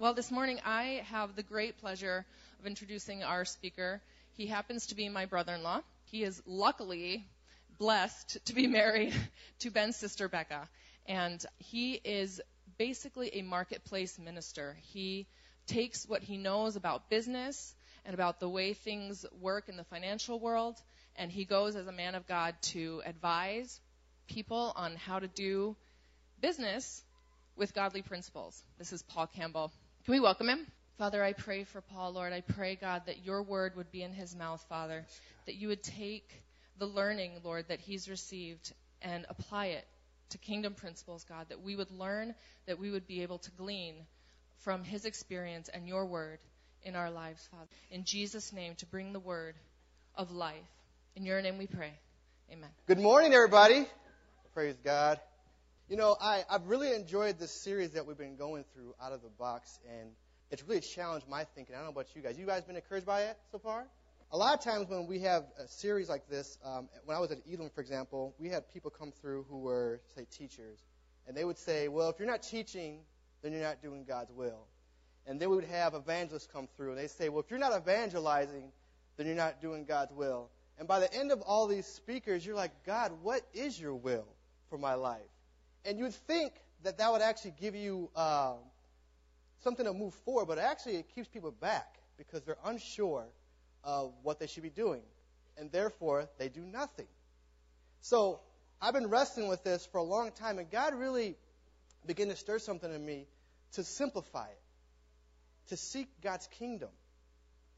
Well, this morning I have the great pleasure of introducing our speaker. He happens to be my brother in law. He is luckily blessed to be married to Ben's sister, Becca. And he is basically a marketplace minister. He takes what he knows about business and about the way things work in the financial world, and he goes as a man of God to advise people on how to do business with godly principles. This is Paul Campbell. Can we welcome him? Father, I pray for Paul, Lord. I pray, God, that your word would be in his mouth, Father, that you would take the learning, Lord, that he's received and apply it to kingdom principles, God, that we would learn, that we would be able to glean from his experience and your word in our lives, Father. In Jesus' name, to bring the word of life. In your name we pray. Amen. Good morning, everybody. Praise God. You know, I, I've really enjoyed this series that we've been going through out of the box, and it's really challenged my thinking. I don't know about you guys. You guys been encouraged by it so far? A lot of times when we have a series like this, um, when I was at Elim, for example, we had people come through who were, say, teachers, and they would say, well, if you're not teaching, then you're not doing God's will. And then we would have evangelists come through, and they say, well, if you're not evangelizing, then you're not doing God's will. And by the end of all these speakers, you're like, God, what is your will for my life? And you'd think that that would actually give you uh, something to move forward, but actually it keeps people back because they're unsure of what they should be doing. And therefore, they do nothing. So I've been wrestling with this for a long time, and God really began to stir something in me to simplify it, to seek God's kingdom.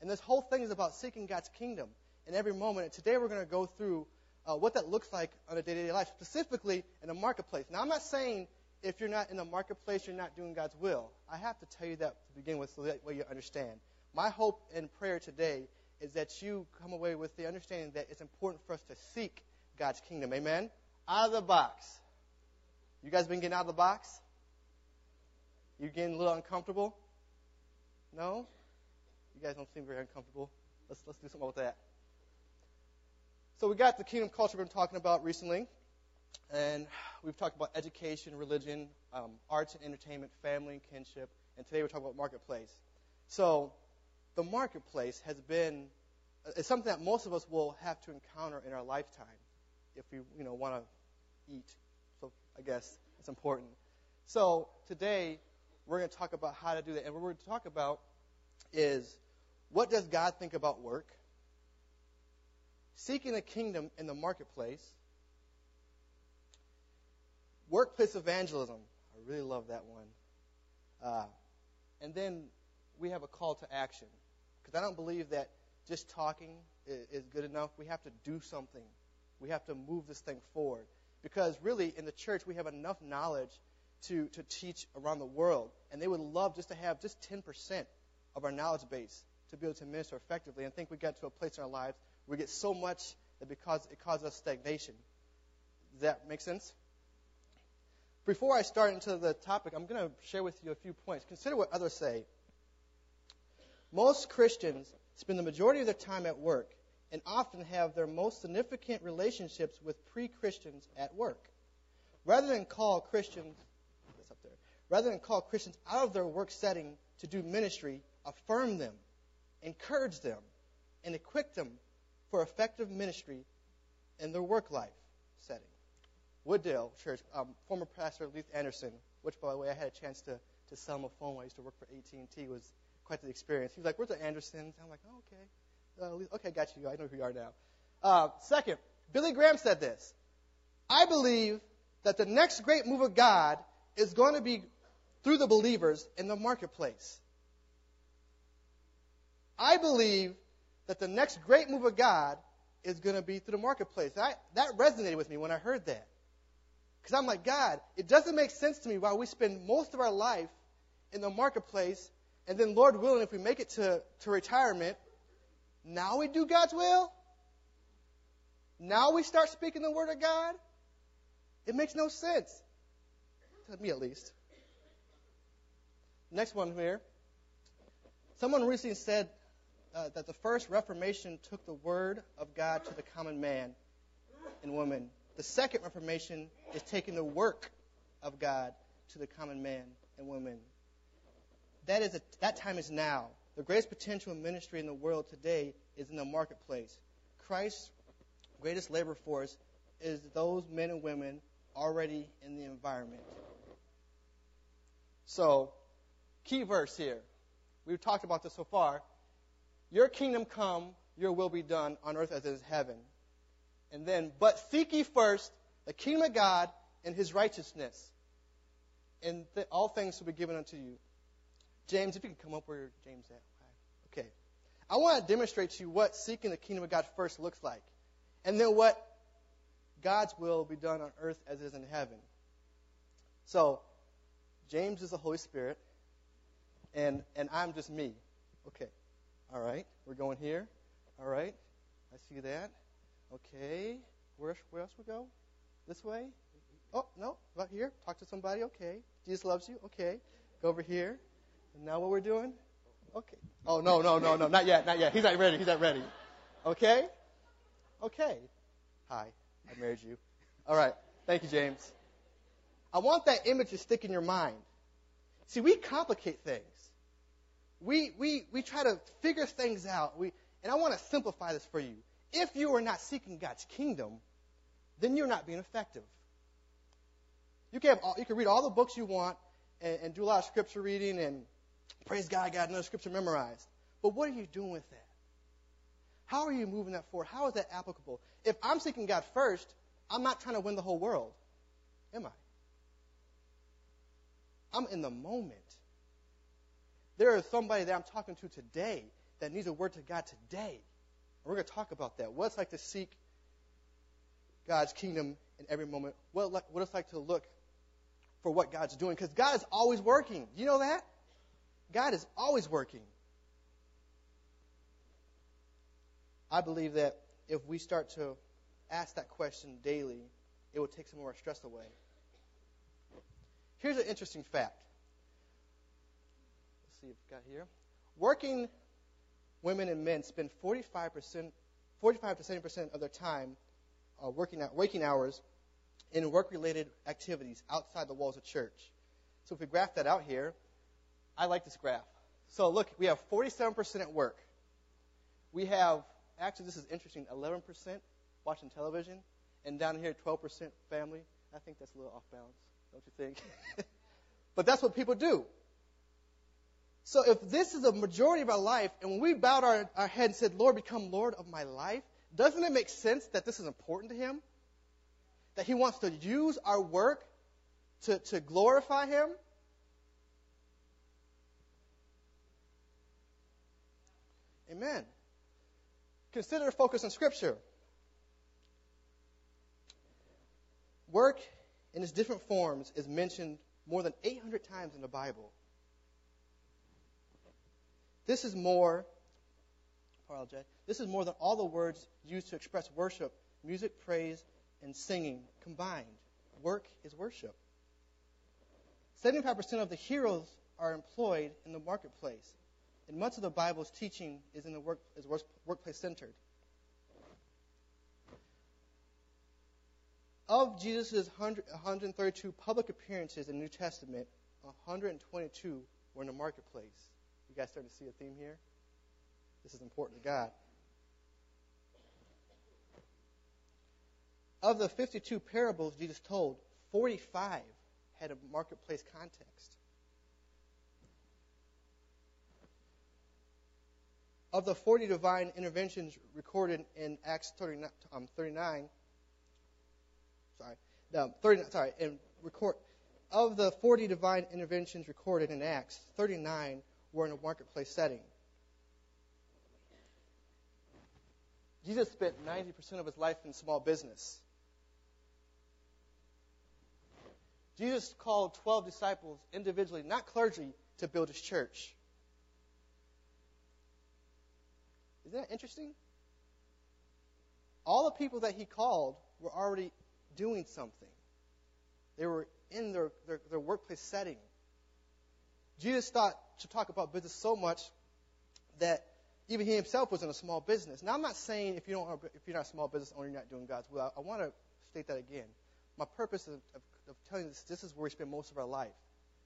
And this whole thing is about seeking God's kingdom in every moment. And today we're going to go through uh, what that looks like on a day-to-day life, specifically in a marketplace. Now, I'm not saying if you're not in a marketplace, you're not doing God's will. I have to tell you that to begin with so that way you understand. My hope and prayer today is that you come away with the understanding that it's important for us to seek God's kingdom. Amen? Out of the box. You guys been getting out of the box? You getting a little uncomfortable? No? You guys don't seem very uncomfortable. Let's let's do something with that. So we got the kingdom culture we've been talking about recently, and we've talked about education, religion, um, arts and entertainment, family and kinship, and today we're talking about marketplace. So the marketplace has been is something that most of us will have to encounter in our lifetime if we you know want to eat. So I guess it's important. So today we're going to talk about how to do that, and what we're going to talk about is what does God think about work? Seeking the kingdom in the marketplace. Workplace evangelism. I really love that one. Uh, and then we have a call to action. Because I don't believe that just talking is, good enough. We have to do something. We have to move this thing forward. Because really, in the church, we have enough knowledge to, to teach around the world. And they would love just to have just 10% of our knowledge base to be able to minister effectively. And I think we got to a place in our lives we get so much that because it causes us stagnation. Does that make sense? Before I start into the topic, I'm going to share with you a few points. Consider what others say. Most Christians spend the majority of their time at work and often have their most significant relationships with pre-Christians at work. Rather than call Christians, up there, rather than call Christians out of their work setting to do ministry, affirm them, encourage them, and equip them for effective ministry in their work life setting. Wooddale Church, um, former pastor Leith Anderson, which by the way I had a chance to, to sell him a phone while I used to work for AT&T, was quite the experience. He was like, "Where's the Andersons?" I'm like, "Oh, okay, uh, okay, got you. I know who you are now." Uh, second, Billy Graham said this: "I believe that the next great move of God is going to be through the believers in the marketplace. I believe that the next great move of God is going to be through the marketplace. I, that resonated with me when I heard that. Because I'm like, God, it doesn't make sense to me why we spend most of our life in the marketplace, and then, Lord willing, if we make it to, to retirement, now we do God's will? Now we start speaking the Word of God? It makes no sense. To me, at least. Next one here. Someone recently said uh, that the first Reformation took the Word of God to the common man and woman. The second Reformation is taking the work of God to the common man and woman. that is a, that time is now. The greatest potential in ministry in the world today is in the marketplace. Christ's greatest labor force is those men and women already in the environment. So, key verse here. We've talked about this so far. Your kingdom come, your will be done on earth as it is in heaven. And then, but seek ye first the kingdom of God and his righteousness, and th- all things will be given unto you. James, if you can come up where James is at. Okay. I want to demonstrate to you what seeking the kingdom of God first looks like. And then what God's will be done on earth as it is in heaven. So, James is the Holy Spirit, and, and I'm just me. Okay. All right. We're going here. All right. I see that. Okay. Where, where else we go? This way? Oh, no. About here. Talk to somebody. Okay. Jesus loves you. Okay. Go over here. And now what we're doing? Okay. Oh, no, no, no, no. Not yet. Not yet. He's not ready. He's not ready. Okay. Okay. Hi. I married you. All right. Thank you, James. I want that image to stick in your mind. See, we complicate things. We, we, we try to figure things out. We, and I want to simplify this for you. If you are not seeking God's kingdom, then you're not being effective. You can, have all, you can read all the books you want and, and do a lot of scripture reading and praise God, I got another scripture memorized. But what are you doing with that? How are you moving that forward? How is that applicable? If I'm seeking God first, I'm not trying to win the whole world, am I? I'm in the moment. There is somebody that I'm talking to today that needs a word to God today. And we're going to talk about that. What it's like to seek God's kingdom in every moment. What, what it's like to look for what God's doing. Because God is always working. You know that? God is always working. I believe that if we start to ask that question daily, it will take some of our stress away. Here's an interesting fact. See if I've got here. Working women and men spend 45%, 45 to 70% of their time uh, working waking hours in work-related activities outside the walls of church. So if we graph that out here, I like this graph. So look, we have 47% at work. We have, actually this is interesting, 11% watching television, and down here 12% family. I think that's a little off balance, don't you think? but that's what people do. So if this is a majority of our life, and when we bowed our, our head and said, Lord, become Lord of my life, doesn't it make sense that this is important to Him? That He wants to use our work to, to glorify Him? Amen. Consider focus on Scripture. Work in its different forms is mentioned more than 800 times in the Bible. This is more, this is more than all the words used to express worship, music, praise, and singing combined. Work is worship. 75% of the heroes are employed in the marketplace, and much of the Bible's teaching is in the work, is workplace centered. Of Jesus' 132 public appearances in the New Testament, 122 were in the marketplace. You guys starting to see a theme here? This is important to God. Of the 52 parables Jesus told, 45 had a marketplace context. Of the 40 divine interventions recorded in Acts 39, um, 39 sorry, no, 30, sorry, and record of the 40 divine interventions recorded in Acts, 39 were in a marketplace setting. Jesus spent 90% of his life in small business. Jesus called 12 disciples individually, not clergy, to build his church. Isn't that interesting? All the people that he called were already doing something. They were in their, their, their workplace setting. Jesus thought to talk about business so much that even he himself was in a small business. Now, I'm not saying if you don't, if you're not a small business owner, you're not doing God's will. I, I want to state that again. My purpose of, of, of telling this, this is where we spend most of our life.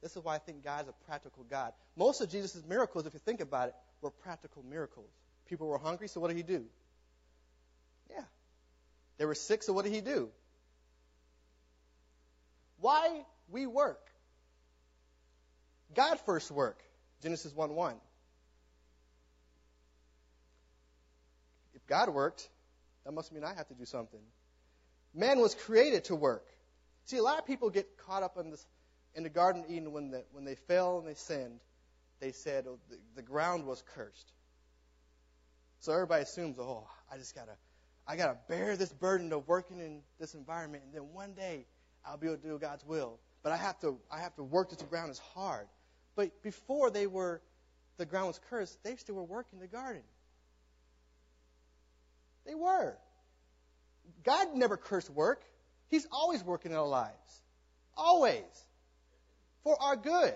This is why I think God is a practical God. Most of Jesus' miracles, if you think about it, were practical miracles. People were hungry, so what did he do? Yeah. They were sick, so what did he do? Why we work? God first work. Genesis 1 1. If God worked, that must mean I have to do something. Man was created to work. See, a lot of people get caught up in this in the Garden of Eden when, the, when they fell and they sinned. They said oh, the, the ground was cursed. So everybody assumes, oh, I just gotta, I gotta bear this burden of working in this environment, and then one day I'll be able to do God's will. But I have to, I have to work this ground is hard. But before they were, the ground was cursed, they still were working the garden. They were. God never cursed work. He's always working in our lives. Always. For our good.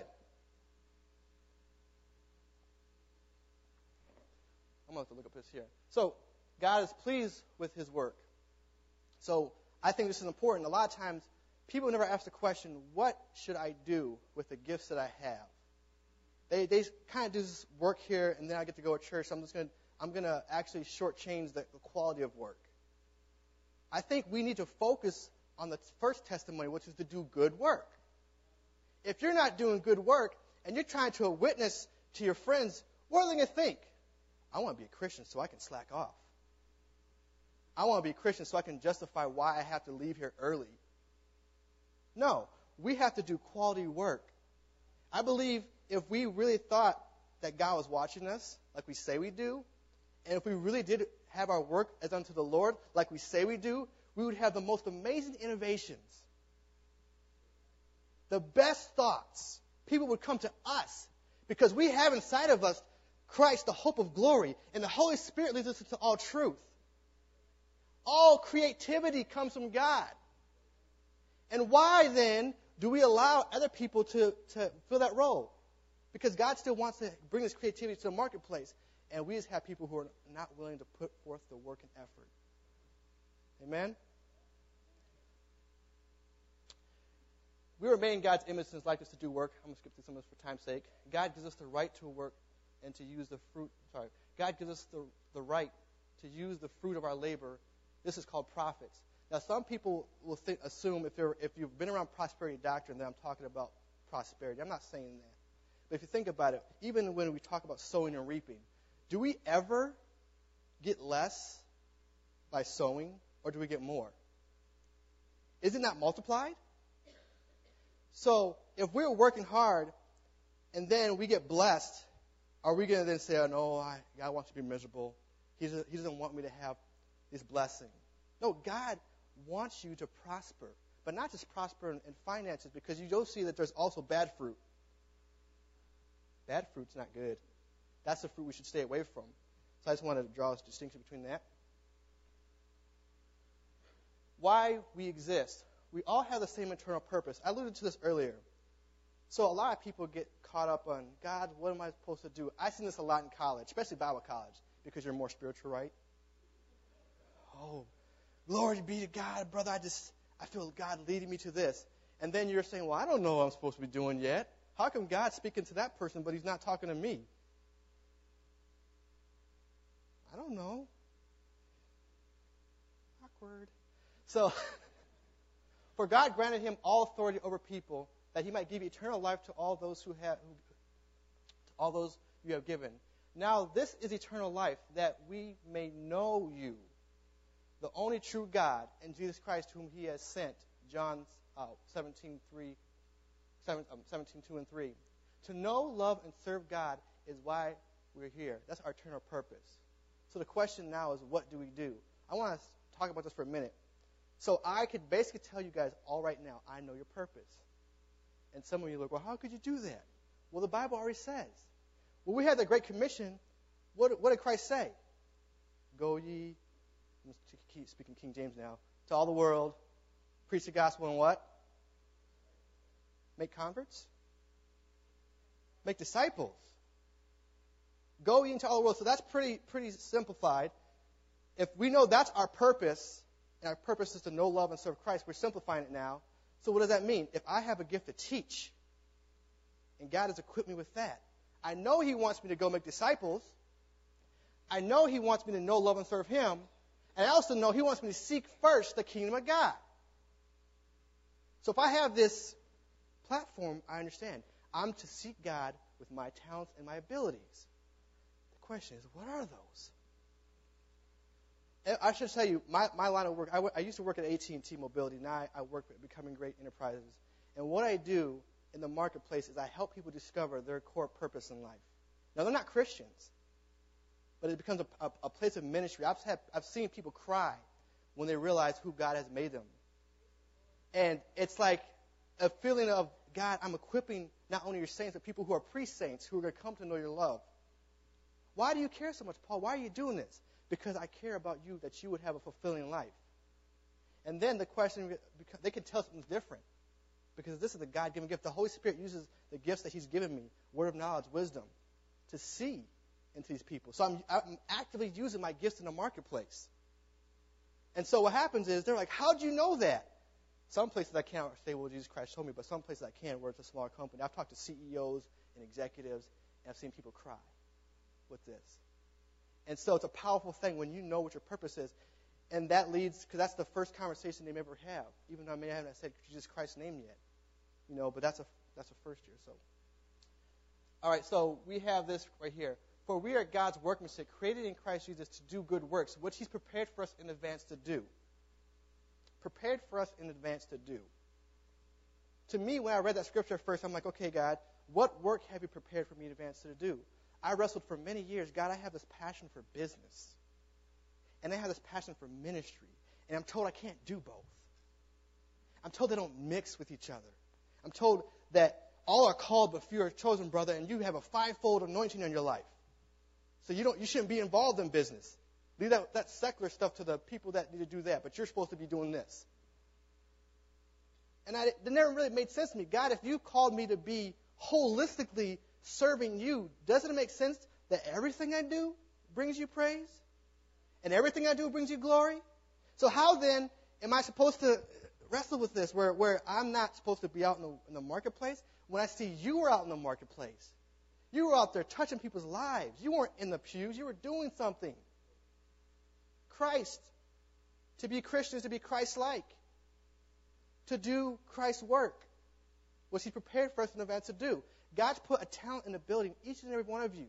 I'm going to have to look up this here. So, God is pleased with his work. So, I think this is important. A lot of times, people never ask the question, what should I do with the gifts that I have? They, they kind of do this work here, and then I get to go to church. So I'm just going to, I'm going to actually shortchange the, the quality of work. I think we need to focus on the first testimony, which is to do good work. If you're not doing good work and you're trying to witness to your friends, what are they going to think? I want to be a Christian so I can slack off. I want to be a Christian so I can justify why I have to leave here early. No, we have to do quality work. I believe if we really thought that God was watching us, like we say we do, and if we really did have our work as unto the Lord, like we say we do, we would have the most amazing innovations. The best thoughts. People would come to us because we have inside of us Christ, the hope of glory, and the Holy Spirit leads us into all truth. All creativity comes from God. And why then do we allow other people to, to fill that role? Because God still wants to bring this creativity to the marketplace. And we just have people who are not willing to put forth the work and effort. Amen? We were made in God's image and His likeness to do work. I'm going to skip through some of this for time's sake. God gives us the right to work and to use the fruit. Sorry. God gives us the, the right to use the fruit of our labor. This is called profits. Now, some people will think, assume if, if you've been around prosperity doctrine that I'm talking about prosperity. I'm not saying that. But if you think about it, even when we talk about sowing and reaping, do we ever get less by sowing or do we get more? Isn't that multiplied? So if we're working hard and then we get blessed, are we going to then say, oh, no, I, God wants to be miserable. He doesn't, he doesn't want me to have this blessing. No, God wants you to prosper, but not just prosper in, in finances because you don't see that there's also bad fruit. Bad fruit's not good. That's the fruit we should stay away from. So I just wanted to draw a distinction between that. Why we exist. We all have the same internal purpose. I alluded to this earlier. So a lot of people get caught up on, God, what am I supposed to do? I've seen this a lot in college, especially Bible college, because you're more spiritual, right? Oh, glory be to God, brother. I just, I feel God leading me to this. And then you're saying, well, I don't know what I'm supposed to be doing yet. How come God's speaking to that person, but he's not talking to me? I don't know. Awkward. So, for God granted him all authority over people, that he might give eternal life to all those who have, who, all those you have given. Now, this is eternal life, that we may know you, the only true God, and Jesus Christ, whom he has sent. John uh, 17, 3 17, um, 17, 2 and 3. To know, love, and serve God is why we're here. That's our eternal purpose. So the question now is, what do we do? I want to talk about this for a minute. So I could basically tell you guys all right now, I know your purpose. And some of you look, well, how could you do that? Well, the Bible already says. When we had the Great Commission, what, what did Christ say? Go ye, I'm speaking King James now, to all the world, preach the gospel and what? Make converts? Make disciples. Go into all the world. So that's pretty, pretty simplified. If we know that's our purpose, and our purpose is to know, love, and serve Christ, we're simplifying it now. So what does that mean? If I have a gift to teach, and God has equipped me with that. I know He wants me to go make disciples. I know He wants me to know, love, and serve Him. And I also know He wants me to seek first the kingdom of God. So if I have this platform, I understand. I'm to seek God with my talents and my abilities. The question is, what are those? I should tell you, my, my line of work, I, used to work at AT&T Mobility. Now I, I work at Becoming Great Enterprises. And what I do in the marketplace is I help people discover their core purpose in life. Now, they're not Christians, but it becomes a, a, a place of ministry. I've, had, I've seen people cry when they realize who God has made them. And it's like a feeling of, God, I'm equipping not only your saints, but people who are pre saints who are going to come to know your love. Why do you care so much, Paul? Why are you doing this? Because I care about you, that you would have a fulfilling life. And then the question, they can tell something's different. Because this is a God given gift. The Holy Spirit uses the gifts that He's given me word of knowledge, wisdom to see into these people. So I'm, I'm actively using my gifts in the marketplace. And so what happens is they're like, How'd you know that? Some places I can't say, well, Jesus Christ told me, but some places I can where it's a smaller company. I've talked to CEOs and executives, and I've seen people cry with this. And so it's a powerful thing when you know what your purpose is. And that leads, because that's the first conversation they may ever have, even though I may haven't said Jesus Christ's name yet. You know, but that's a, that's a first year. So, all right, so we have this right here. For we are God's workmanship, created in Christ Jesus to do good works, which He's prepared for us in advance to do prepared for us in advance to do. To me, when I read that scripture first, I'm like, okay, God, what work have you prepared for me in advance to do? I wrestled for many years. God, I have this passion for business. And I have this passion for ministry. And I'm told I can't do both. I'm told they don't mix with each other. I'm told that all are called, but few are chosen, brother, and you have a fivefold anointing on your life. So you don't you shouldn't be involved in business. Leave that, that secular stuff to the people that need to do that, but you're supposed to be doing this. And I, it never really made sense to me. God, if you called me to be holistically serving you, doesn't it make sense that everything I do brings you praise? And everything I do brings you glory? So how then am I supposed to wrestle with this where, where I'm not supposed to be out in the, in the marketplace when I see you were out in the marketplace? You were out there touching people's lives. You weren't in the pews. You were doing something. Christ. To be Christian is to be Christ like. To do Christ's work. Was He prepared for us in advance to do? God's put a talent and ability in each and every one of you.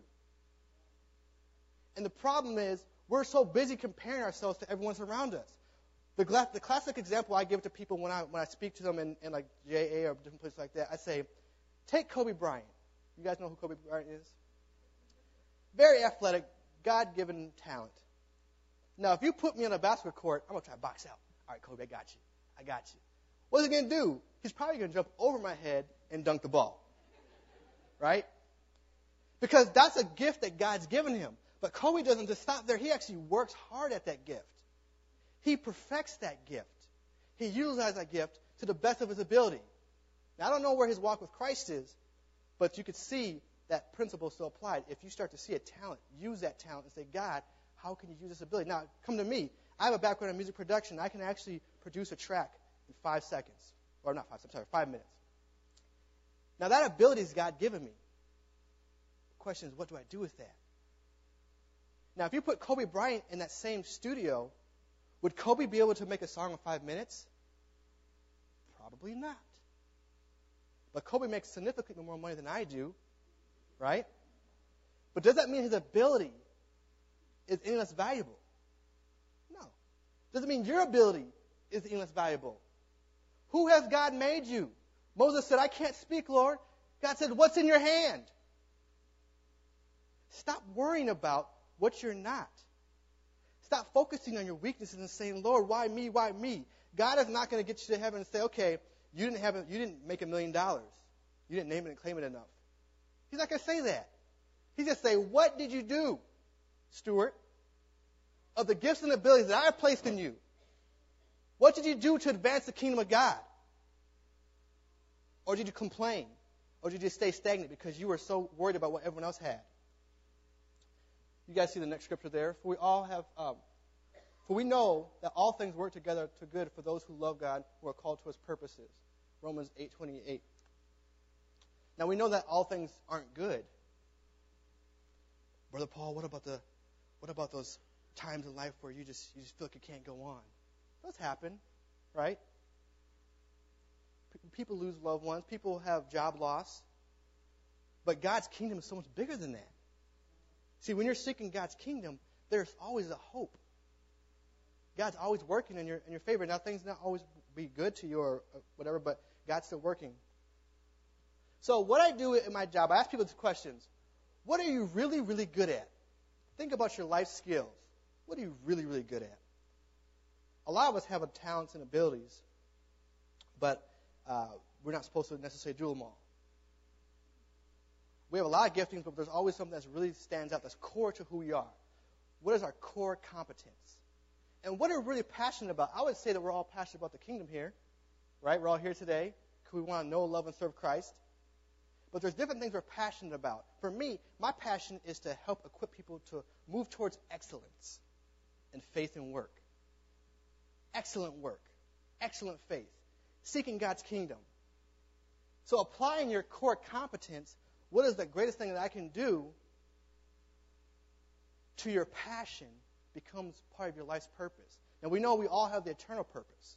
And the problem is, we're so busy comparing ourselves to everyone around us. The, the classic example I give to people when I, when I speak to them in, in like JA or different places like that, I say, take Kobe Bryant. You guys know who Kobe Bryant is? Very athletic, God given talent. Now, if you put me on a basketball court, I'm going to try to box out. All right, Kobe, I got you. I got you. What's he going to do? He's probably going to jump over my head and dunk the ball. Right? Because that's a gift that God's given him. But Kobe doesn't just stop there. He actually works hard at that gift. He perfects that gift. He utilizes that gift to the best of his ability. Now, I don't know where his walk with Christ is, but you could see that principle still applied. If you start to see a talent, use that talent and say, God, how can you use this ability? Now, come to me. I have a background in music production. I can actually produce a track in five seconds. Or not five, I'm sorry, five minutes. Now, that ability is God given me. The question is, what do I do with that? Now, if you put Kobe Bryant in that same studio, would Kobe be able to make a song in five minutes? Probably not. But Kobe makes significantly more money than I do, right? But does that mean his ability is any less valuable. No. Doesn't mean your ability is any less valuable. Who has God made you? Moses said, I can't speak, Lord. God said, What's in your hand? Stop worrying about what you're not. Stop focusing on your weaknesses and saying, Lord, why me? Why me? God is not going to get you to heaven and say, okay, you didn't have you didn't make a million dollars. You didn't name it and claim it enough. He's not going to say that. He's just going to say, what did you do, steward? of the gifts and abilities that I have placed in you. What did you do to advance the kingdom of God? Or did you complain? Or did you stay stagnant because you were so worried about what everyone else had? You guys see the next scripture there? For we all have, um, for we know that all things work together to good for those who love God, who are called to His purposes. Romans 8:28. Now we know that all things aren't good. Brother Paul, what about the what about those times in life where you just you just feel like you can't go on? Those happen, right? People lose loved ones, people have job loss. But God's kingdom is so much bigger than that. See, when you're seeking God's kingdom, there's always a hope. God's always working in your in your favor. Now things not always be good to you or whatever, but God's still working. So what I do in my job, I ask people these questions. What are you really, really good at? Think about your life skills. What are you really, really good at? A lot of us have talents and abilities, but uh, we're not supposed to necessarily do them all. We have a lot of giftings, but there's always something that really stands out, that's core to who we are. What is our core competence? And what are we really passionate about? I would say that we're all passionate about the kingdom here, right? We're all here today because we want to know, love, and serve Christ. But there's different things we're passionate about. For me, my passion is to help equip people to move towards excellence and faith and work. Excellent work, excellent faith, seeking God's kingdom. So applying your core competence, what is the greatest thing that I can do to your passion becomes part of your life's purpose. Now we know we all have the eternal purpose?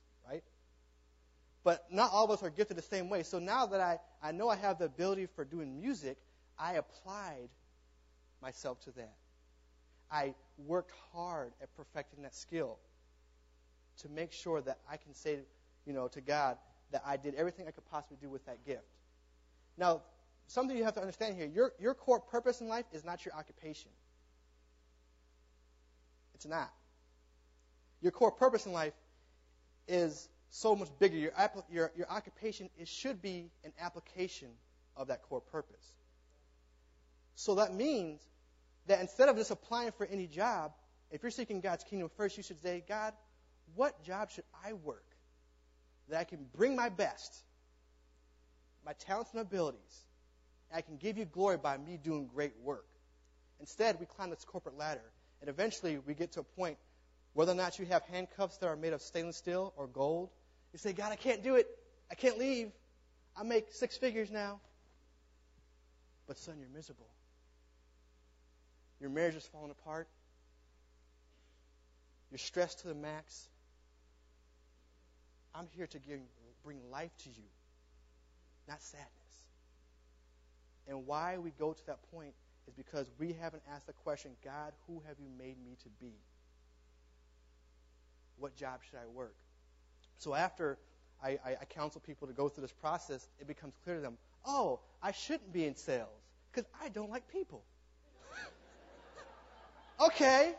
But not all of us are gifted the same way. So now that I, I know I have the ability for doing music, I applied myself to that. I worked hard at perfecting that skill to make sure that I can say, you know, to God that I did everything I could possibly do with that gift. Now, something you have to understand here, your, your core purpose in life is not your occupation. It's not. Your core purpose in life is so much bigger. Your, your, your occupation it should be an application of that core purpose. So that means that instead of just applying for any job, if you're seeking God's kingdom first, you should say, God, what job should I work that I can bring my best, my talents and abilities, and I can give you glory by me doing great work? Instead, we climb this corporate ladder, and eventually we get to a point, whether or not you have handcuffs that are made of stainless steel or gold, you say, God, I can't do it. I can't leave. I make six figures now. But, son, you're miserable. Your marriage is falling apart. You're stressed to the max. I'm here to give, bring life to you, not sadness. And why we go to that point is because we haven't asked the question God, who have you made me to be? What job should I work? So after I, I, I counsel people to go through this process, it becomes clear to them, oh, I shouldn't be in sales because I don't like people. okay.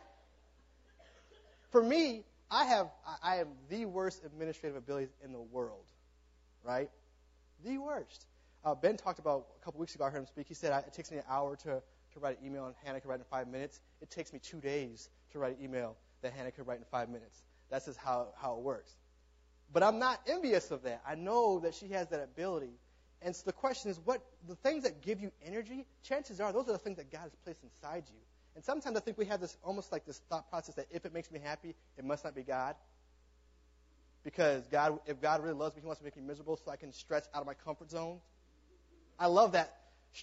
For me, I have I have the worst administrative abilities in the world, right? The worst. Uh, ben talked about a couple weeks ago. I heard him speak. He said it takes me an hour to to write an email, and Hannah can write in five minutes. It takes me two days to write an email that Hannah could write in five minutes. That's just how how it works. But I'm not envious of that. I know that she has that ability. And so the question is, what the things that give you energy? Chances are those are the things that God has placed inside you. And sometimes I think we have this almost like this thought process that if it makes me happy, it must not be God. Because God, if God really loves me, He wants to make me miserable so I can stretch out of my comfort zone. I love that.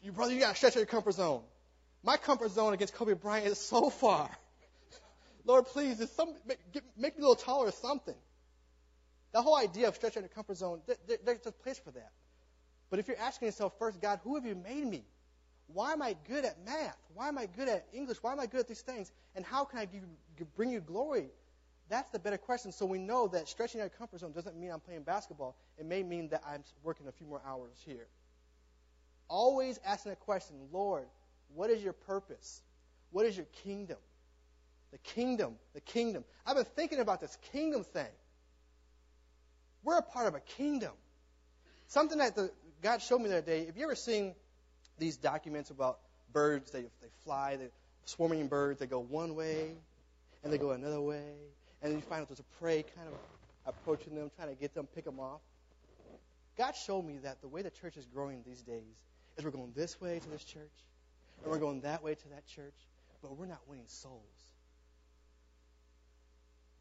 You brother, you gotta stretch out your comfort zone. My comfort zone against Kobe Bryant is so far. Lord, please, some, make, make me a little taller or something. The whole idea of stretching your comfort zone, there's a place for that. But if you're asking yourself first, God, who have you made me? Why am I good at math? Why am I good at English? Why am I good at these things? And how can I bring you glory? That's the better question. So we know that stretching our comfort zone doesn't mean I'm playing basketball. It may mean that I'm working a few more hours here. Always asking a question, Lord, what is your purpose? What is your kingdom? The kingdom, the kingdom. I've been thinking about this kingdom thing. We're a part of a kingdom. Something that the, God showed me the other day. If you ever seen these documents about birds, they, they fly, they swarming birds, they go one way and they go another way, and then you find out there's a prey kind of approaching them, trying to get them, pick them off. God showed me that the way the church is growing these days is we're going this way to this church, and we're going that way to that church, but we're not winning souls.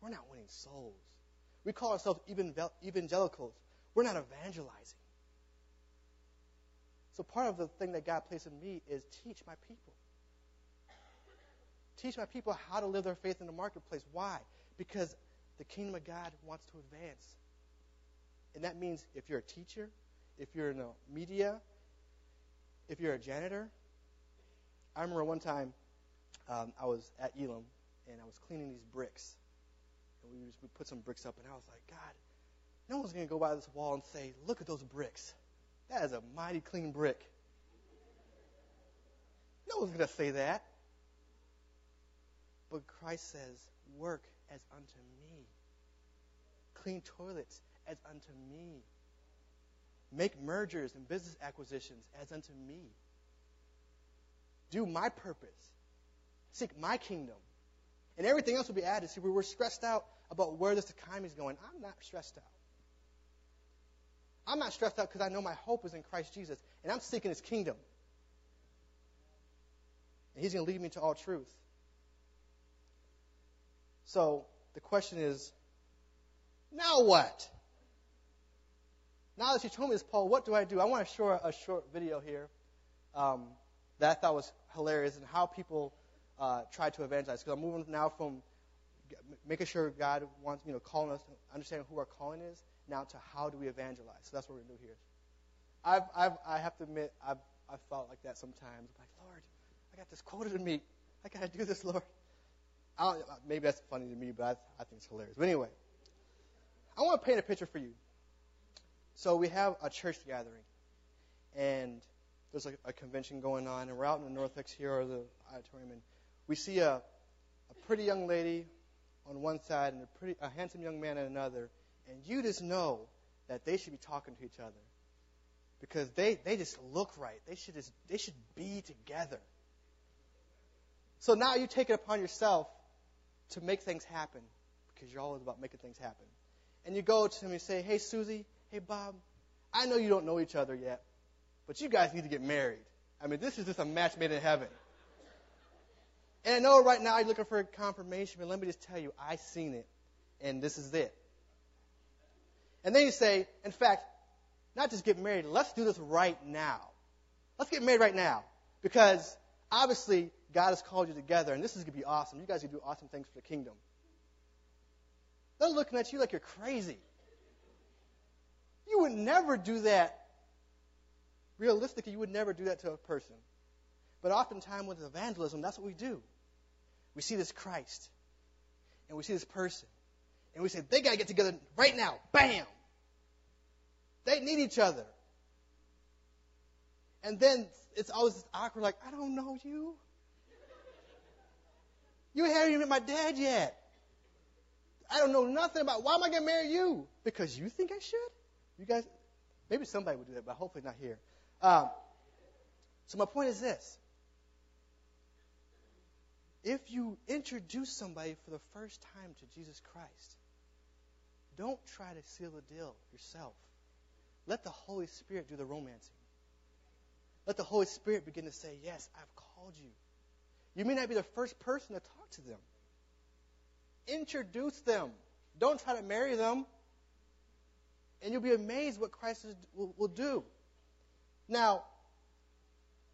We're not winning souls. We call ourselves evangelicals. We're not evangelizing. So part of the thing that God placed in me is teach my people. Teach my people how to live their faith in the marketplace. Why? Because the kingdom of God wants to advance. And that means if you're a teacher, if you're in the media, if you're a janitor. I remember one time um, I was at Elim and I was cleaning these bricks. And we, we put some bricks up, and I was like, God, no one's going to go by this wall and say, look at those bricks. That is a mighty clean brick. No one's going to say that. But Christ says, work as unto me. Clean toilets as unto me. Make mergers and business acquisitions as unto me. Do my purpose. Seek my kingdom. And everything else will be added. See, we were stressed out about where this economy is going. I'm not stressed out. I'm not stressed out because I know my hope is in Christ Jesus, and I'm seeking His kingdom. And He's going to lead me to all truth. So the question is, now what? Now that you told me this, Paul, what do I do? I want to show a short video here um, that I thought was hilarious and how people uh, try to evangelize. Because I'm moving now from making sure God wants, you know, calling us, understanding who our calling is, now to how do we evangelize. So that's what we're going to do here. I've, I've, I have to admit, I've, I've felt like that sometimes. I'm like, Lord, I got this quota to meet. I got to do this, Lord. maybe that's funny to me, but I, I think it's hilarious. But anyway, I want to paint a picture for you. So we have a church gathering, and there's a, a convention going on, and we're out in the narthex here or the auditorium, and we see a, a pretty young lady on one side and a pretty a handsome young man on another, and you just know that they should be talking to each other because they, they just look right. They should just they should be together. So now you take it upon yourself to make things happen because you're always about making things happen. And you go to him and say, Hey Susie, hey Bob, I know you don't know each other yet, but you guys need to get married. I mean, this is just a match made in heaven. And I know right now you're looking for confirmation, but let me just tell you, I've seen it, and this is it. And then you say, in fact, not just get married, let's do this right now. Let's get married right now. Because obviously, God has called you together, and this is going to be awesome. You guys going do awesome things for the kingdom. They're looking at you like you're crazy. You would never do that. Realistically, you would never do that to a person. But oftentimes with evangelism, that's what we do. We see this Christ, and we see this person, and we say, they got to get together right now. Bam! They need each other. And then it's always awkward, like, I don't know you. You haven't even met my dad yet. I don't know nothing about why am I to marry you? Because you think I should? You guys, maybe somebody would do that, but hopefully not here. Um, so my point is this. If you introduce somebody for the first time to Jesus Christ, don't try to seal the deal yourself. Let the Holy Spirit do the romancing. Let the Holy Spirit begin to say, Yes, I've called you. You may not be the first person to talk to them. Introduce them. Don't try to marry them. And you'll be amazed what Christ will, will do. Now,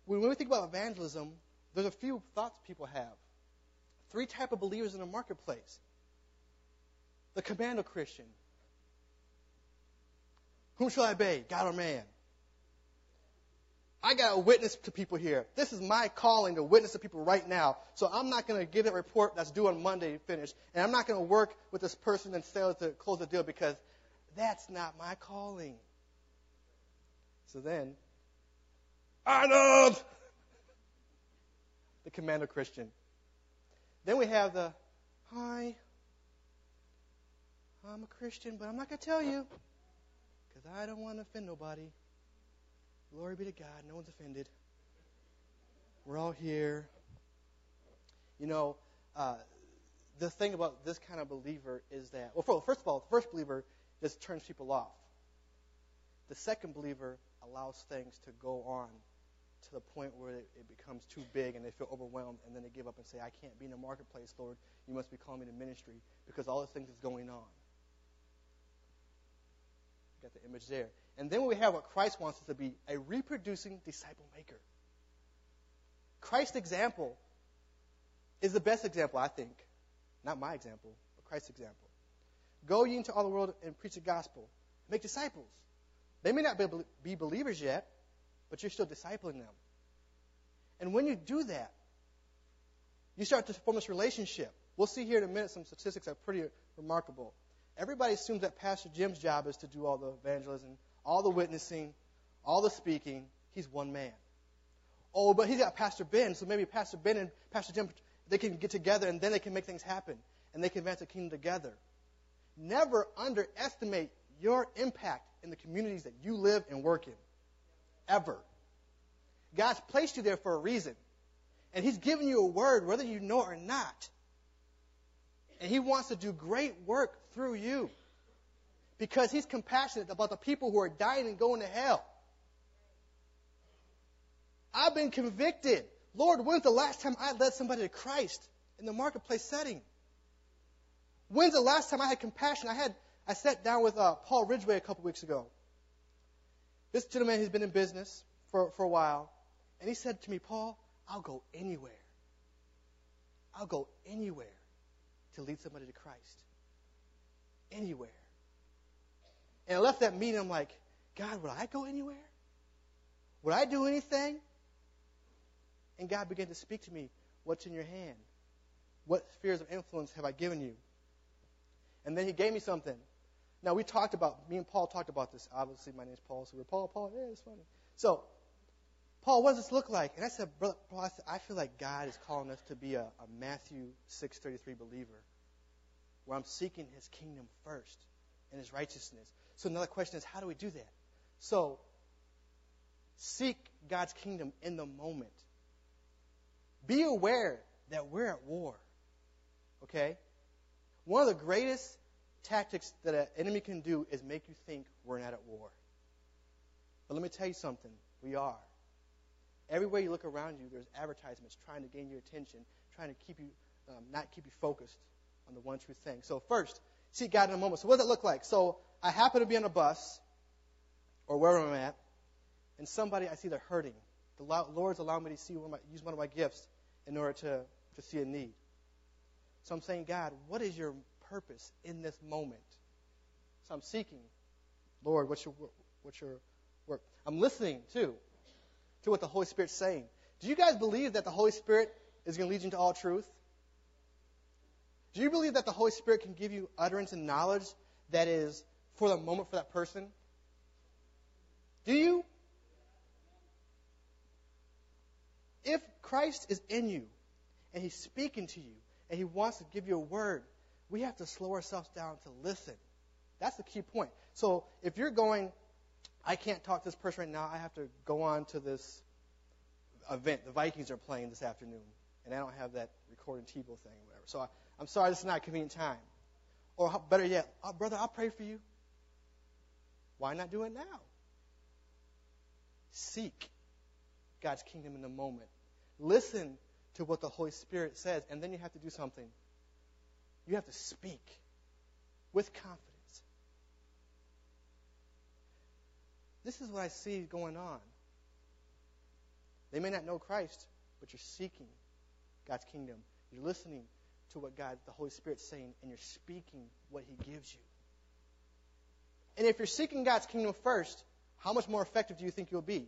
when we think about evangelism, there's a few thoughts people have. Three type of believers in the marketplace. The commando Christian. Whom shall I obey, God or man? I got a witness to people here. This is my calling to witness to people right now. So I'm not going to give that report that's due on Monday to finish. And I'm not going to work with this person and sell to close the deal because that's not my calling. So then, Arnold! The commando Christian. Then we have the, hi, I'm a Christian, but I'm not going to tell you because I don't want to offend nobody. Glory be to God. No one's offended. We're all here. You know, uh, the thing about this kind of believer is that, well, first of all, the first believer just turns people off. The second believer allows things to go on to the point where it, becomes too big and they feel overwhelmed and then they give up and say, I can't be in the marketplace, Lord. You must be calling me to ministry because all these things is going on. Got the image there. And then we have what Christ wants us to be a reproducing disciple maker. Christ's example is the best example, I think. Not my example, but Christ's example. Go ye into all the world and preach the gospel. Make disciples. They may not be believers yet, but you're still discipling them. And when you do that, you start to form this relationship. We'll see here in a minute some statistics that are pretty remarkable. Everybody assumes that Pastor Jim's job is to do all the evangelism, all the witnessing, all the speaking. He's one man. Oh, but he's got Pastor Ben, so maybe Pastor Ben and Pastor Jim, they can get together and then they can make things happen and they can advance the kingdom together. Never underestimate your impact in the communities that you live and work in. Ever. God's placed you there for a reason. And He's given you a word, whether you know it or not. And He wants to do great work through you. Because He's compassionate about the people who are dying and going to hell. I've been convicted. Lord, when's the last time I led somebody to Christ in the marketplace setting? When's the last time I had compassion? I had I sat down with uh, Paul Ridgway a couple weeks ago. This gentleman has been in business for, for a while, and he said to me, Paul, I'll go anywhere. I'll go anywhere to lead somebody to Christ. Anywhere. And I left that meeting, I'm like, God, would I go anywhere? Would I do anything? And God began to speak to me, What's in your hand? What spheres of influence have I given you? And then He gave me something. Now, we talked about, me and Paul talked about this. Obviously, my name's Paul, so we're Paul, Paul, yeah, it's funny. So, Paul, what does this look like? And I said, Brother Paul, I, said, I feel like God is calling us to be a, a Matthew 6.33 believer, where I'm seeking his kingdom first and his righteousness. So another question is, how do we do that? So, seek God's kingdom in the moment. Be aware that we're at war. Okay? One of the greatest tactics that an enemy can do is make you think we're not at war. But let me tell you something. We are. Everywhere you look around you, there's advertisements trying to gain your attention, trying to keep you, um, not keep you focused on the one true thing. So first, seek God in a moment. So what does it look like? So I happen to be on a bus, or wherever I'm at, and somebody I see they're hurting. The Lord's allowed me to see one my, use one of my gifts in order to, to see a need. So I'm saying, God, what is your purpose in this moment? So I'm seeking, Lord, what's your, what's your work? I'm listening too to what the Holy Spirit's saying. Do you guys believe that the Holy Spirit is going to lead you into all truth? Do you believe that the Holy Spirit can give you utterance and knowledge that is for the moment for that person? Do you? If Christ is in you and He's speaking to you and He wants to give you a word, we have to slow ourselves down to listen. That's the key point. So if you're going, I can't talk to this person right now. I have to go on to this event. The Vikings are playing this afternoon, and I don't have that recording TiVo thing or whatever. So I, I'm sorry, this is not a convenient time. Or better yet, oh, brother, I'll pray for you. Why not do it now? Seek God's kingdom in the moment. Listen to what the Holy Spirit says, and then you have to do something. You have to speak with confidence. This is what I see going on. They may not know Christ, but you're seeking God's kingdom. You're listening to what God, the Holy Spirit's saying, and you're speaking what He gives you. And if you're seeking God's kingdom first, how much more effective do you think you'll be?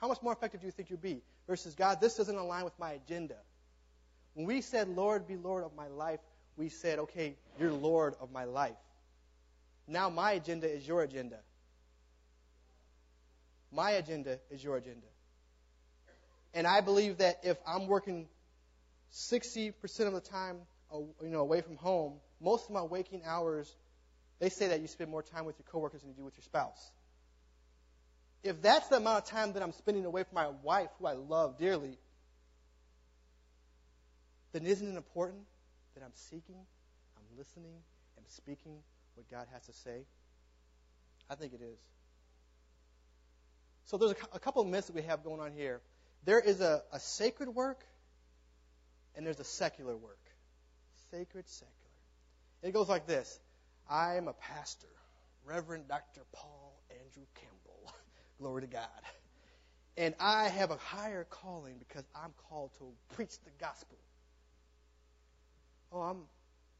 How much more effective do you think you'll be? Versus, God, this doesn't align with my agenda. When we said, Lord, be Lord of my life, we said, okay, you're Lord of my life. Now my agenda is your agenda. My agenda is your agenda. And I believe that if I'm working 60% of the time, uh, you know, away from home, most of my waking hours, they say that you spend more time with your coworkers than you do with your spouse. If that's the amount of time that I'm spending away from my wife, who I love dearly, then isn't it important that I'm seeking, I'm listening, I'm speaking what God has to say? I think it is. So there's a, a couple of myths that we have going on here. There is a, a sacred work, and there's a secular work. Sacred, secular. It goes like this I'm a pastor, Reverend Dr. Paul Andrew Campbell. Glory to God. And I have a higher calling because I'm called to preach the gospel. Oh, I'm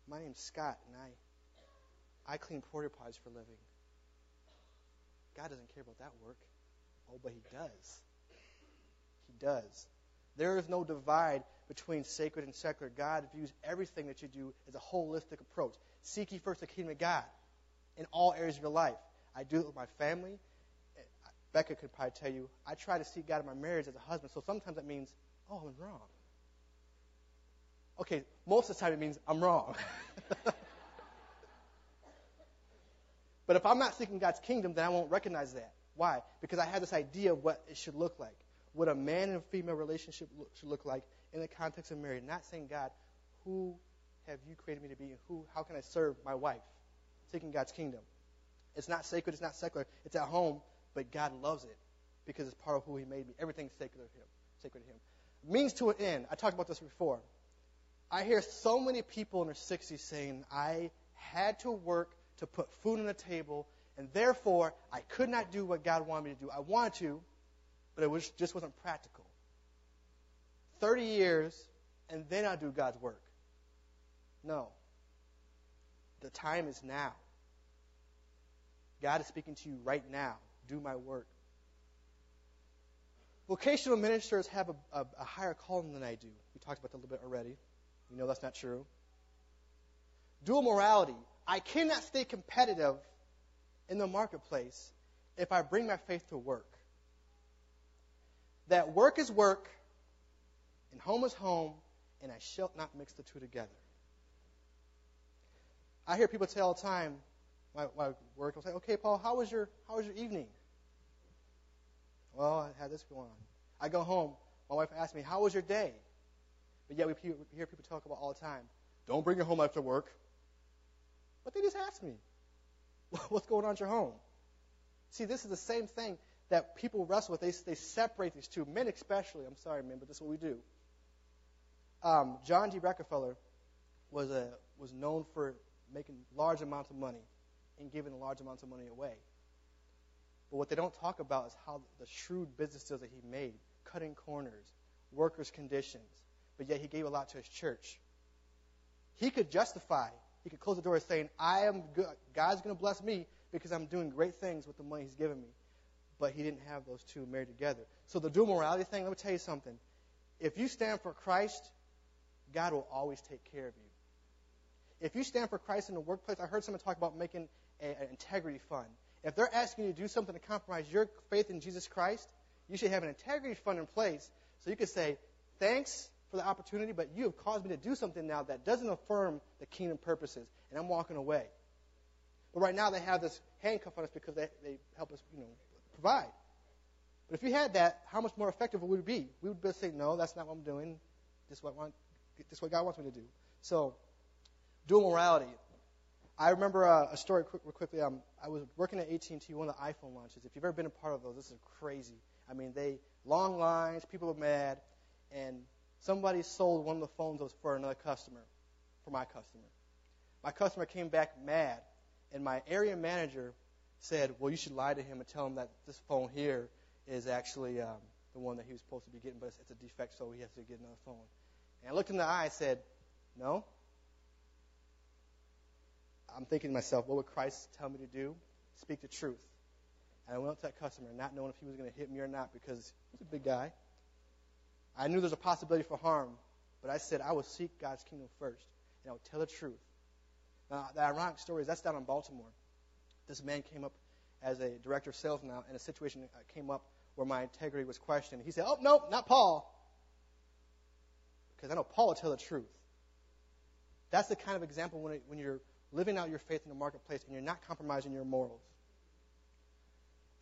my name's Scott and I I clean porta potties for a living. God doesn't care about that work. Oh, but he does. He does. There is no divide between sacred and secular. God views everything that you do as a holistic approach. Seek ye first the kingdom of God in all areas of your life. I do it with my family. Becca could probably tell you, I try to seek God in my marriage as a husband, so sometimes that means, oh, I'm wrong. Okay, most of the time it means I'm wrong. but if I'm not seeking God's kingdom, then I won't recognize that. Why? Because I have this idea of what it should look like, what a man and a female relationship should look like in the context of marriage. Not saying, God, who have you created me to be, and who, how can I serve my wife? Seeking God's kingdom. It's not sacred, it's not secular, it's at home, but God loves it because it's part of who He made me. Everything's sacred to Him. Sacred to Him. Means to an end. I talked about this before. I hear so many people in their 60s saying, I had to work to put food on the table, and therefore I could not do what God wanted me to do. I wanted to, but it was, just wasn't practical. 30 years, and then I'll do God's work. No. The time is now. God is speaking to you right now. Do my work. Vocational ministers have a, a, a higher calling than I do. We talked about that a little bit already. You know that's not true. Dual morality. I cannot stay competitive in the marketplace if I bring my faith to work. That work is work, and home is home, and I shall not mix the two together. I hear people say all the time, my, my work will say, "Okay, Paul, how was your how was your evening?" Well, I had this going on. I go home. My wife asks me, "How was your day?" But yet we hear people talk about all the time, "Don't bring your home after work." But they just ask me, "What's going on at your home?" See, this is the same thing that people wrestle with. They, they separate these two, men especially. I'm sorry, men, but this is what we do. Um, John D. Rockefeller was a was known for making large amounts of money and giving large amounts of money away. But what they don't talk about is how the shrewd business deals that he made, cutting corners, workers' conditions, but yet he gave a lot to his church. He could justify, he could close the door saying, I am good, God's going to bless me because I'm doing great things with the money he's given me. But he didn't have those two married together. So the dual morality thing, let me tell you something. If you stand for Christ, God will always take care of you. If you stand for Christ in the workplace, I heard someone talk about making a, an integrity fund. If they're asking you to do something to compromise your faith in Jesus Christ, you should have an integrity fund in place so you can say, thanks for the opportunity, but you have caused me to do something now that doesn't affirm the kingdom purposes, and I'm walking away. But right now they have this handcuff on us because they, they help us, you know, provide. But if you had that, how much more effective would we be? We would just say, no, that's not what I'm doing. This is what, want, this is what God wants me to do. So, dual morality. I remember uh, a story quick, quickly. Um, I was working at AT&T, one of the iPhone launches. If you've ever been a part of those, this is crazy. I mean, they long lines, people are mad, and somebody sold one of the phones for another customer, for my customer. My customer came back mad, and my area manager said, "Well, you should lie to him and tell him that this phone here is actually um, the one that he was supposed to be getting, but it's, it's a defect, so he has to get another phone." And I looked in the eye and said, "No, I'm thinking to myself, what would Christ tell me to do? Speak the truth. And I went up to that customer, not knowing if he was going to hit me or not, because he's a big guy. I knew there's a possibility for harm, but I said I would seek God's kingdom first, and I would tell the truth. Now, the ironic story is that's down in Baltimore. This man came up as a director of sales now, and a situation came up where my integrity was questioned. He said, "Oh, nope, not Paul," because I know Paul will tell the truth. That's the kind of example when, it, when you're living out your faith in the marketplace and you're not compromising your morals.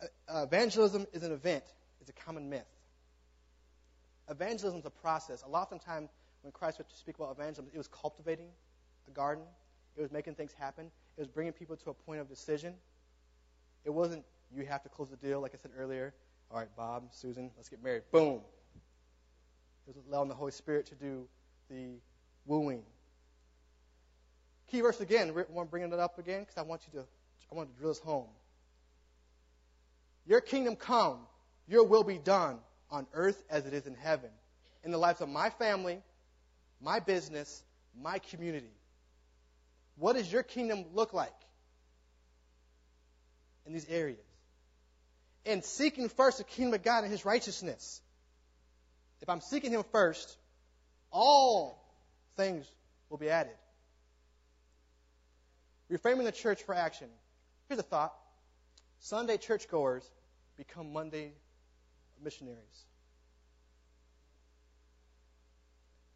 Uh, evangelism is an event, it's a common myth. Evangelism is a process. A lot of times when Christ to speak about evangelism, it was cultivating a garden, it was making things happen, it was bringing people to a point of decision. It wasn't, you have to close the deal, like I said earlier. All right, Bob, Susan, let's get married. Boom. It was allowing the Holy Spirit to do the wooing, Key verse again. I'm bringing it up again because I want you to, I want to drill this home. Your kingdom come, your will be done on earth as it is in heaven, in the lives of my family, my business, my community. What does your kingdom look like in these areas? And seeking first the kingdom of God and his righteousness. If I'm seeking him first, all things will be added. Reframing the church for action. Here's a thought Sunday churchgoers become Monday missionaries.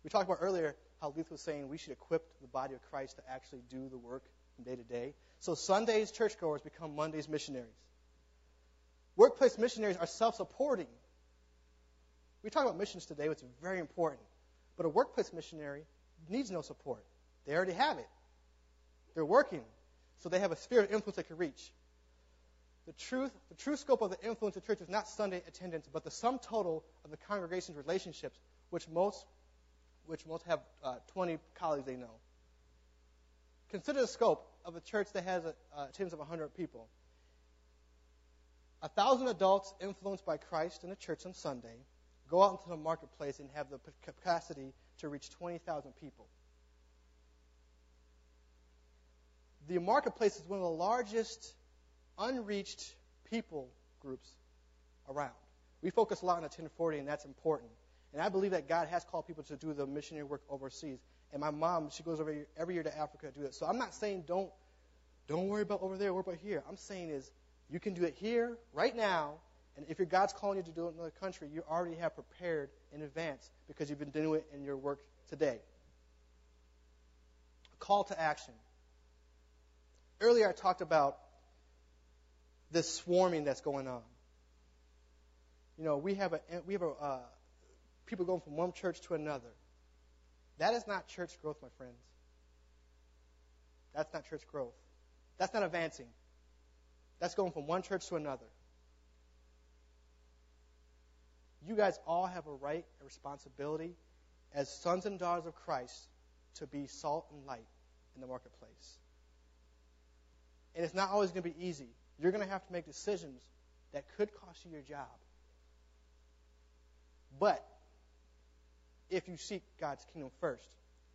We talked about earlier how Luther was saying we should equip the body of Christ to actually do the work from day to day. So Sundays churchgoers become Mondays missionaries. Workplace missionaries are self supporting. We talk about missions today, which is very important. But a workplace missionary needs no support. They already have it. They're working. So they have a sphere of influence they can reach. The truth, the true scope of the influence of church is not Sunday attendance, but the sum total of the congregation's relationships, which most, which most have uh, 20 colleagues they know. Consider the scope of a church that has a uh, attendance of 100 people. A thousand adults influenced by Christ in the church on Sunday go out into the marketplace and have the capacity to reach 20,000 people. The marketplace is one of the largest unreached people groups around. We focus a lot on the 1040, and that's important. And I believe that God has called people to do the missionary work overseas. And my mom, she goes over every year to Africa to do it. So I'm not saying don't don't worry about over there, worry about here. I'm saying is you can do it here, right now, and if your God's calling you to do it in another country, you already have prepared in advance because you've been doing it in your work today. A call to action. Earlier I talked about this swarming that's going on. You know, we have a we have a uh, people going from one church to another. That is not church growth, my friends. That's not church growth. That's not advancing. That's going from one church to another. You guys all have a right and responsibility as sons and daughters of Christ to be salt and light in the marketplace. And it's not always going to be easy. You're going to have to make decisions that could cost you your job. But if you seek God's kingdom first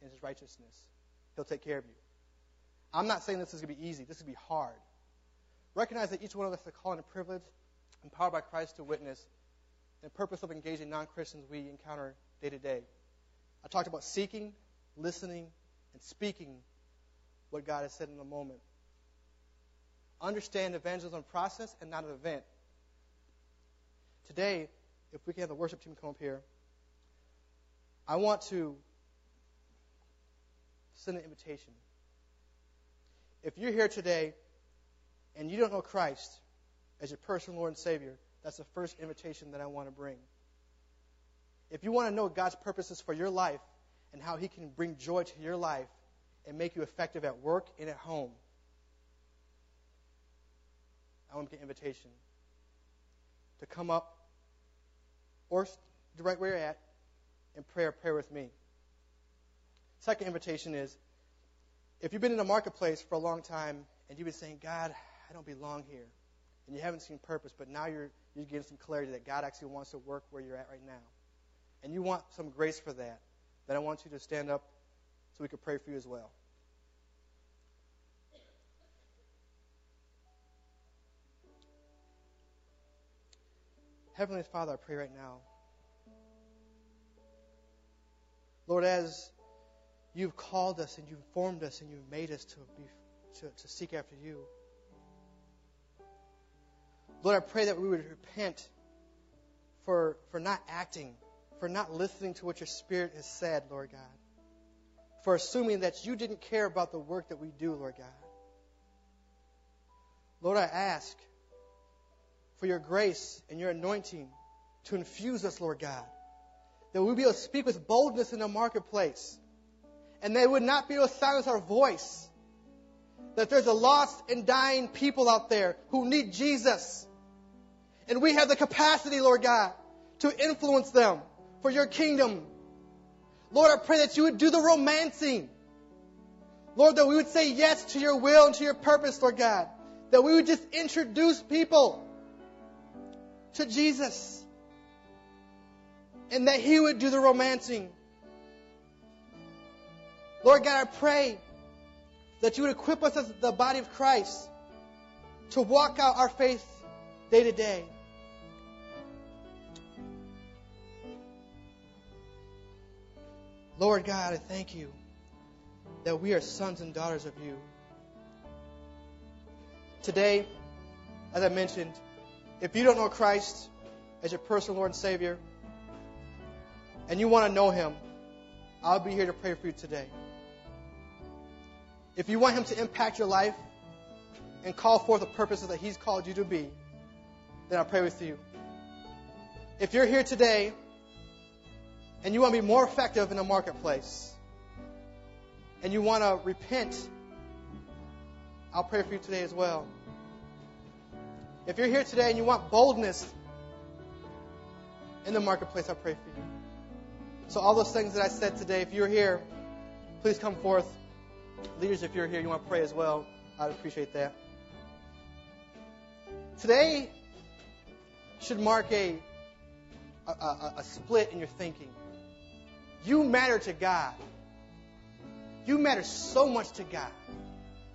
and his righteousness, he'll take care of you. I'm not saying this is going to be easy. This is going to be hard. Recognize that each one of us is called and privilege, empowered by Christ to witness, and purpose of engaging non-Christians we encounter day to day. I talked about seeking, listening, and speaking what God has said in the moment understand evangelism process and not an event. Today, if we can have the worship team come up here, I want to send an invitation. If you're here today and you don't know Christ as your personal Lord and Savior, that's the first invitation that I want to bring. If you want to know God's purposes for your life and how He can bring joy to your life and make you effective at work and at home, I want to get invitation to come up or right where you're at and pray a prayer with me. Second invitation is if you've been in the marketplace for a long time and you've been saying, God, I don't belong here, and you haven't seen purpose, but now you're, you're getting some clarity that God actually wants to work where you're at right now, and you want some grace for that, then I want you to stand up so we can pray for you as well. Heavenly Father, I pray right now. Lord, as you've called us and you've formed us and you've made us to be to, to seek after you. Lord, I pray that we would repent for, for not acting, for not listening to what your Spirit has said, Lord God, for assuming that you didn't care about the work that we do, Lord God. Lord, I ask for your grace and your anointing to infuse us, Lord God. That we be able to speak with boldness in the marketplace. And they would not be able to silence our voice. That there's a lost and dying people out there who need Jesus. And we have the capacity, Lord God, to influence them for your kingdom. Lord, I pray that you would do the romancing. Lord, that we would say yes to your will and to your purpose, Lord God. That we would just introduce people to Jesus. And that He would do the romancing. Lord God, I pray that you would equip us as the body of Christ to walk out our faith day to day. Lord God, I thank you that we are sons and daughters of you. Today, as I mentioned, if you don't know Christ as your personal Lord and Savior, and you want to know Him, I'll be here to pray for you today. If you want Him to impact your life and call forth the purposes that He's called you to be, then I'll pray with you. If you're here today and you want to be more effective in the marketplace and you want to repent, I'll pray for you today as well. If you're here today and you want boldness in the marketplace, I pray for you. So, all those things that I said today, if you're here, please come forth. Leaders, if you're here, you want to pray as well, I'd appreciate that. Today should mark a, a, a, split in your thinking. You matter to God. You matter so much to God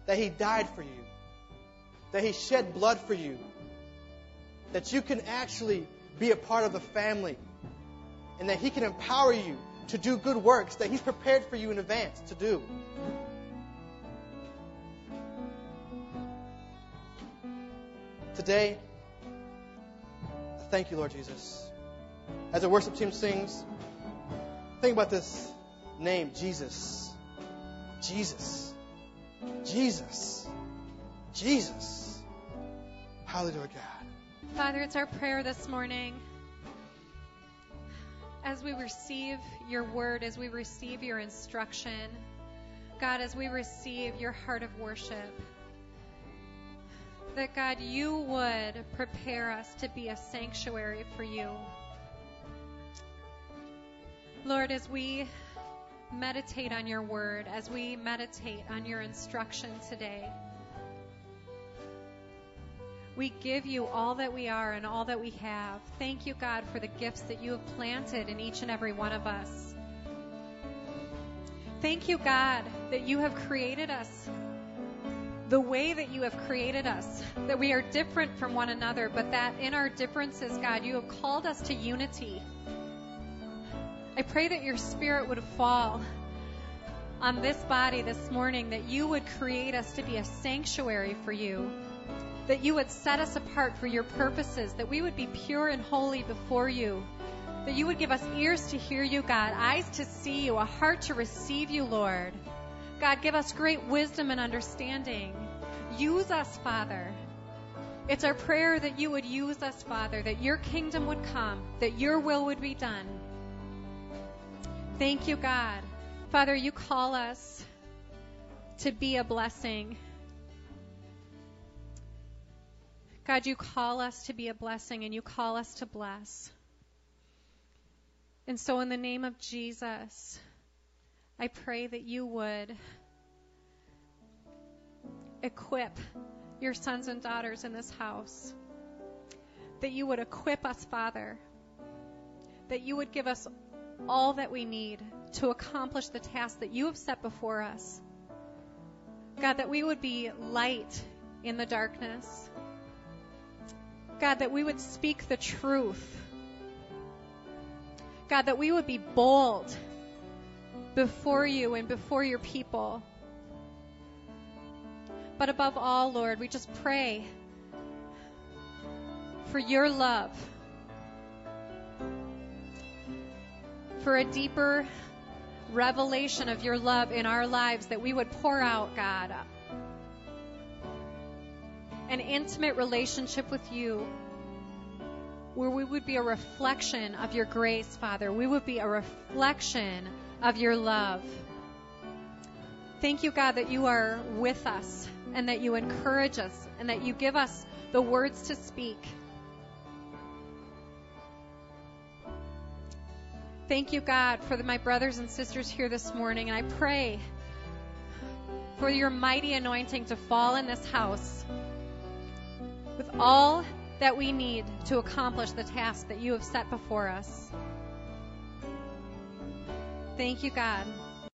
that He died for you, that He shed blood for you, that you can actually be a part of the family, and that He can empower you to do good works that He's prepared for you in advance to do. Today, thank you, Lord Jesus. As the worship team sings, think about this name, Jesus. Jesus. Jesus. Jesus. Hallelujah, God. Father, it's our prayer this morning. As we receive your word, as we receive your instruction, God, as we receive your heart of worship, that God, you would prepare us to be a sanctuary for you. Lord, as we meditate on your word, as we meditate on your instruction today, we give you all that we are and all that we have. Thank you, God, for the gifts that you have planted in each and every one of us. Thank you, God, that you have created us the way that you have created us, that we are different from one another, but that in our differences, God, you have called us to unity. I pray that your spirit would fall on this body this morning, that you would create us to be a sanctuary for you, that you would set us apart for your purposes, that we would be pure and holy before you, that you would give us ears to hear you, God, eyes to see you, a heart to receive you, Lord. God, give us great wisdom and understanding. Use us, Father. It's our prayer that you would use us, Father, that your kingdom would come, that your will would be done. Thank you, God. Father, you call us to be a blessing. God, you call us to be a blessing and you call us to bless. And so, in the name of Jesus, I pray that you would equip your sons and daughters in this house. That you would equip us, Father. That you would give us all that we need to accomplish the task that you have set before us. God, that we would be light in the darkness. God, that we would speak the truth. God, that we would be bold before you and before your people. But above all, Lord, we just pray for your love, for a deeper revelation of your love in our lives that we would pour out, God. An intimate relationship with you where we would be a reflection of your grace, Father. We would be a reflection of your love. Thank you, God, that you are with us and that you encourage us and that you give us the words to speak. Thank you, God, for the, my brothers and sisters here this morning. And I pray for your mighty anointing to fall in this house with all that we need to accomplish the task that you have set before us. Thank you, God.